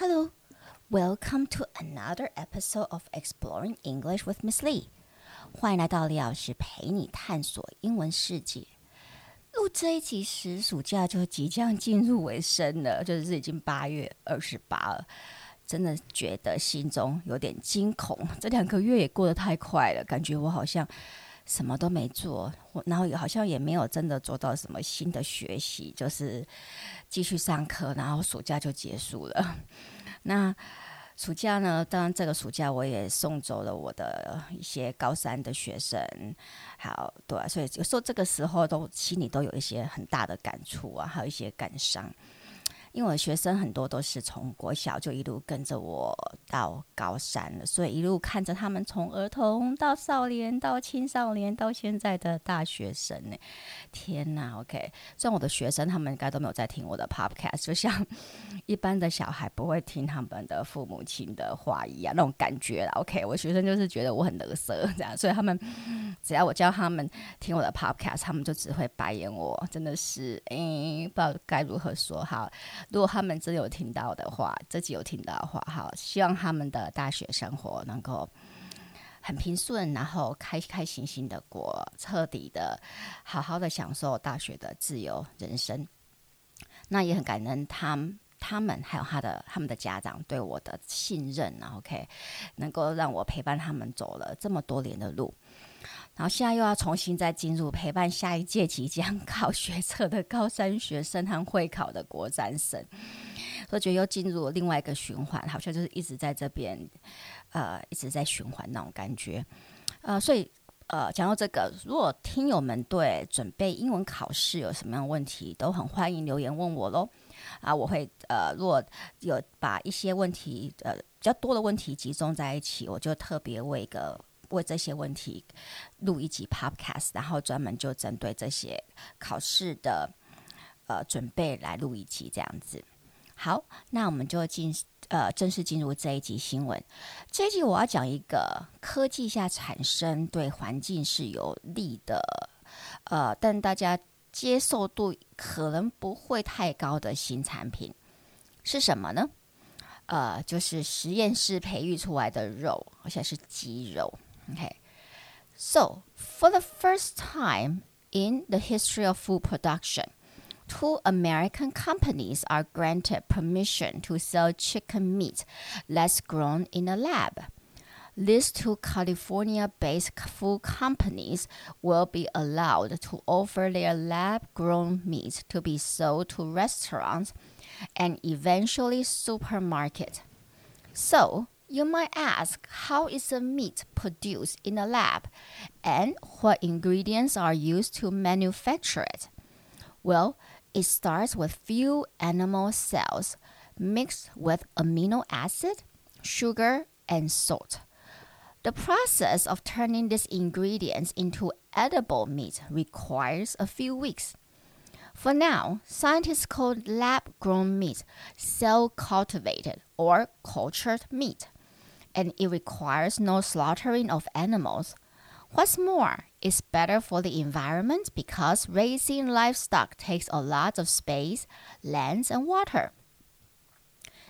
Hello, welcome to another episode of Exploring English with Miss Lee. 欢迎来到李老师陪你探索英文世界。录这一集时，暑假就即将进入尾声了，就是已经八月二十八了。真的觉得心中有点惊恐，这两个月也过得太快了，感觉我好像什么都没做，然后也好像也没有真的做到什么新的学习，就是继续上课，然后暑假就结束了。那暑假呢？当然，这个暑假我也送走了我的一些高三的学生，好对，所以有时候这个时候都心里都有一些很大的感触啊，还有一些感伤。因为我学生很多都是从国小就一路跟着我到高三了，所以一路看着他们从儿童到少年到青少年到现在的大学生呢。天哪！OK，虽然我的学生他们应该都没有在听我的 Podcast，就像 一般的小孩不会听他们的父母亲的话一样，那种感觉啦。OK，我学生就是觉得我很得瑟这样，所以他们只要我教他们听我的 Podcast，他们就只会白眼我，真的是诶，不知道该如何说好。如果他们真有听到的话，自己有听到的话，好，希望他们的大学生活能够很平顺，然后开开心心的过，彻底的好好的享受大学的自由人生。那也很感恩他们，他们还有他的他们的家长对我的信任，OK，能够让我陪伴他们走了这么多年的路。然后现在又要重新再进入陪伴下一届即将 考学测的高三学生和会考的国三生，我觉得又进入另外一个循环，好像就是一直在这边，呃，一直在循环那种感觉，呃，所以呃，讲到这个，如果听友们对准备英文考试有什么样的问题，都很欢迎留言问我喽。啊，我会呃，如果有把一些问题呃比较多的问题集中在一起，我就特别为一个。为这些问题录一集 Podcast，然后专门就针对这些考试的呃准备来录一集这样子。好，那我们就进呃正式进入这一集新闻。这一集我要讲一个科技下产生对环境是有利的呃，但大家接受度可能不会太高的新产品是什么呢？呃，就是实验室培育出来的肉，而且是鸡肉。Okay. So, for the first time in the history of food production, two American companies are granted permission to sell chicken meat that's grown in a lab. These two California based food companies will be allowed to offer their lab grown meat to be sold to restaurants and eventually supermarkets. So, you might ask how is the meat produced in a lab and what ingredients are used to manufacture it? Well, it starts with few animal cells mixed with amino acid, sugar, and salt. The process of turning these ingredients into edible meat requires a few weeks. For now, scientists call lab grown meat cell cultivated or cultured meat and it requires no slaughtering of animals. What's more, it's better for the environment because raising livestock takes a lot of space, land, and water.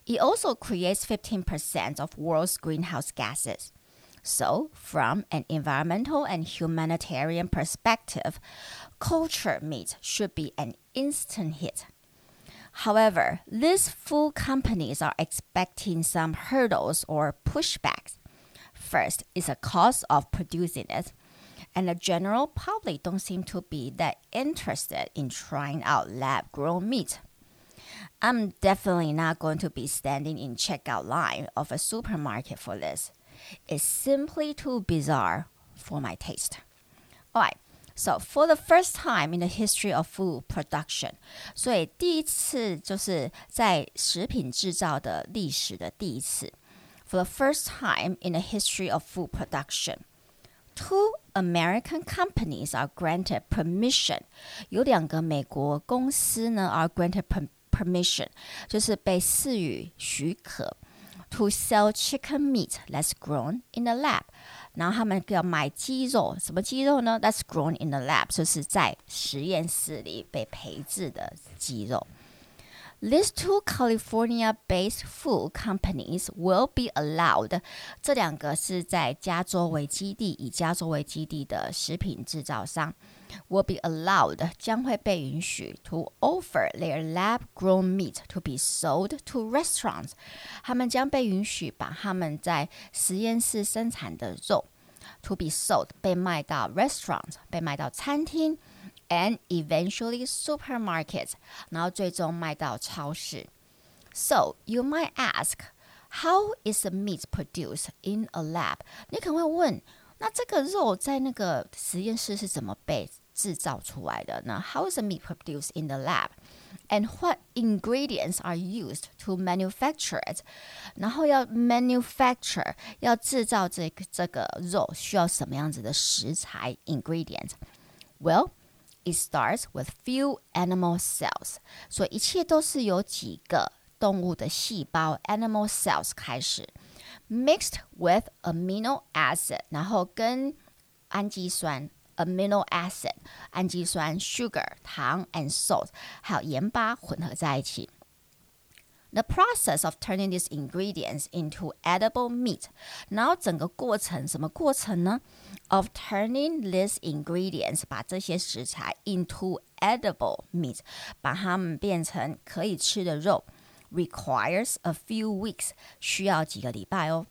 It also creates 15% of world's greenhouse gases. So, from an environmental and humanitarian perspective, culture meat should be an instant hit. However, these food companies are expecting some hurdles or pushbacks. First is the cost of producing it, and the general public don't seem to be that interested in trying out lab grown meat. I'm definitely not going to be standing in checkout line of a supermarket for this. It's simply too bizarre for my taste. Alright, so for the first time in the history of food production，所以第一次就是在食品制造的历史的第一次。For the first time in the history of food production, two American companies are granted permission。有两个美国公司呢，are granted permission，就是被赐予许可。To sell chicken meat that's grown in the lab， 然后他们要买鸡肉，什么鸡肉呢？That's grown in the lab，就是在实验室里被培制的鸡肉。 These two California-based food companies will be allowed。这两个是在加州为基地，以加州为基地的食品制造商 ，will be allowed 将会被允许 to offer their lab-grown meat to be sold to restaurants。他们将被允许把他们在实验室生产的肉 to be sold 被卖到 restaurants，被卖到餐厅。and eventually supermarkets，然后最终卖到超市。So you might ask, how is the meat produced in a lab？你可能会问， 那这个肉在那个实验室是怎么被制造出来的呢？How is the meat produced in the lab? And what ingredients are used to manufacture it？然后要 manufacture 要制造这个这个肉需要什么样子的食材 ingredient？Well, it starts with few animal cells，所以一切都是由几个动物的细胞 animal cells 开始 ，mixed with amino acid，然后跟氨基酸 amino acid 氨基酸 sugar 糖 and salt 还有盐巴混合在一起。the process of turning these ingredients into edible meat，然后整个过程什么过程呢？Of turning these ingredients，把这些食材 into edible meat，把它们变成可以吃的肉 ，requires a few weeks，需要几个礼拜哦。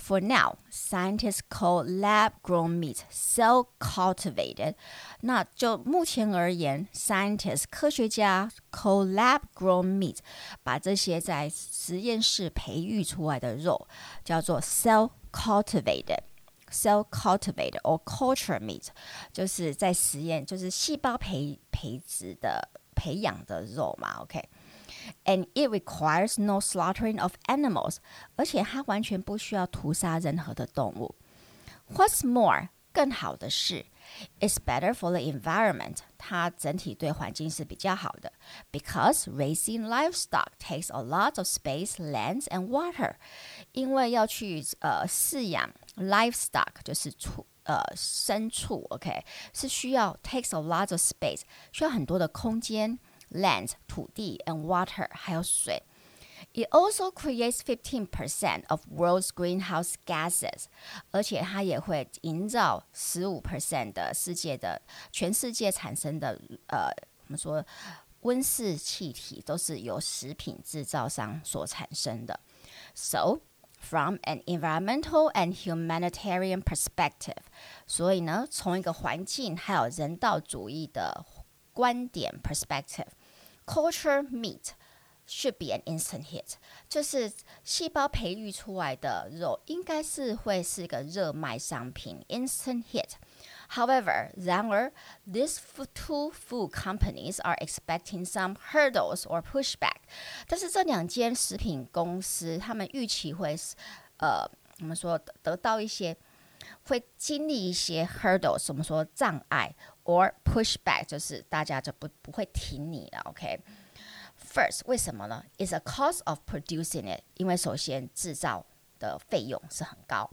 for now, scientists call lab-grown meat cell cultivated. 那就目前而言，scientists 科学家 call lab-grown meat，把这些在实验室培育出来的肉叫做 cell cultivated。cell cultivated or culture meat，就是在实验，就是细胞培培植的培养的肉嘛，OK。 and it requires no slaughtering of animals，而且它完全不需要屠杀任何的动物。What's more，更好的是，it's better for the environment，它整体对环境是比较好的。Because raising livestock takes a lot of space, land and water，因为要去呃饲养 livestock 就是畜呃牲畜，OK，是需要 takes a lot of space，需要很多的空间。 land 土地 and water 还有水。It also creates 15% of world's greenhouse gases，而且它也会营造十五 percent 的世界的全世界产生的呃，我们说温室气体都是由食品制造商所产生的。So from an environmental and humanitarian perspective，所以呢，从一个环境还有人道主义的观点 perspective。 Culture meat should be an instant hit，就是细胞培育出来的肉应该是会是个热卖商品，instant hit。However，然而，these two food companies are expecting some hurdles or pushback。但是这两间食品公司，他们预期会，呃，我们说得到一些， 会经历一些 hurdle，什么说障碍。or pushback，就是大家就不不会挺你了，OK。First，为什么呢？Is a cost of producing it，因为首先制造的费用是很高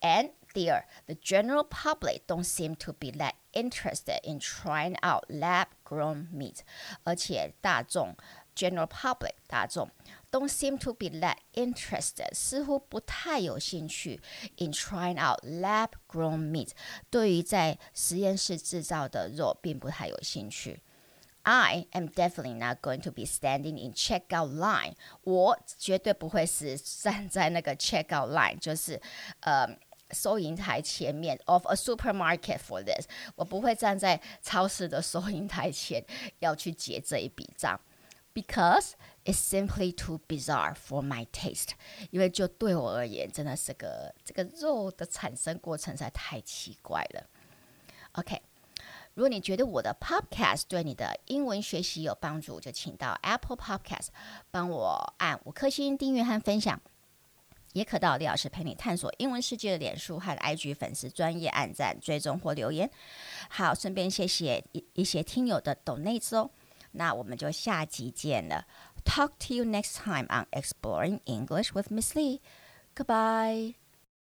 ，and 第二，the general public don't seem to be that interested in trying out lab-grown meat，而且大众 general public 大众 don't seem to be that interested，似乎不太有兴趣 in trying out lab grown meat，对于在实验室制造的肉并不太有兴趣。I am definitely not going to be standing in checkout line。我绝对不会是站在那个 checkout line，就是呃 收银台前面 of a supermarket for this。我不会站在超市的收银台前要去结这一笔账。because it's simply too bizarre for my taste。因为就对我而言，真的是个这个肉的产生过程实在太奇怪了。OK，如果你觉得我的 Podcast 对你的英文学习有帮助，就请到 Apple Podcast 帮我按五颗星订阅和分享。也可到李老师陪你探索英文世界的脸书和 IG 粉丝专业按赞、追踪或留言。好，顺便谢谢一一些听友的 donate 哦。那我们就下集见了。Talk to you next time on Exploring English with Miss Lee. Goodbye.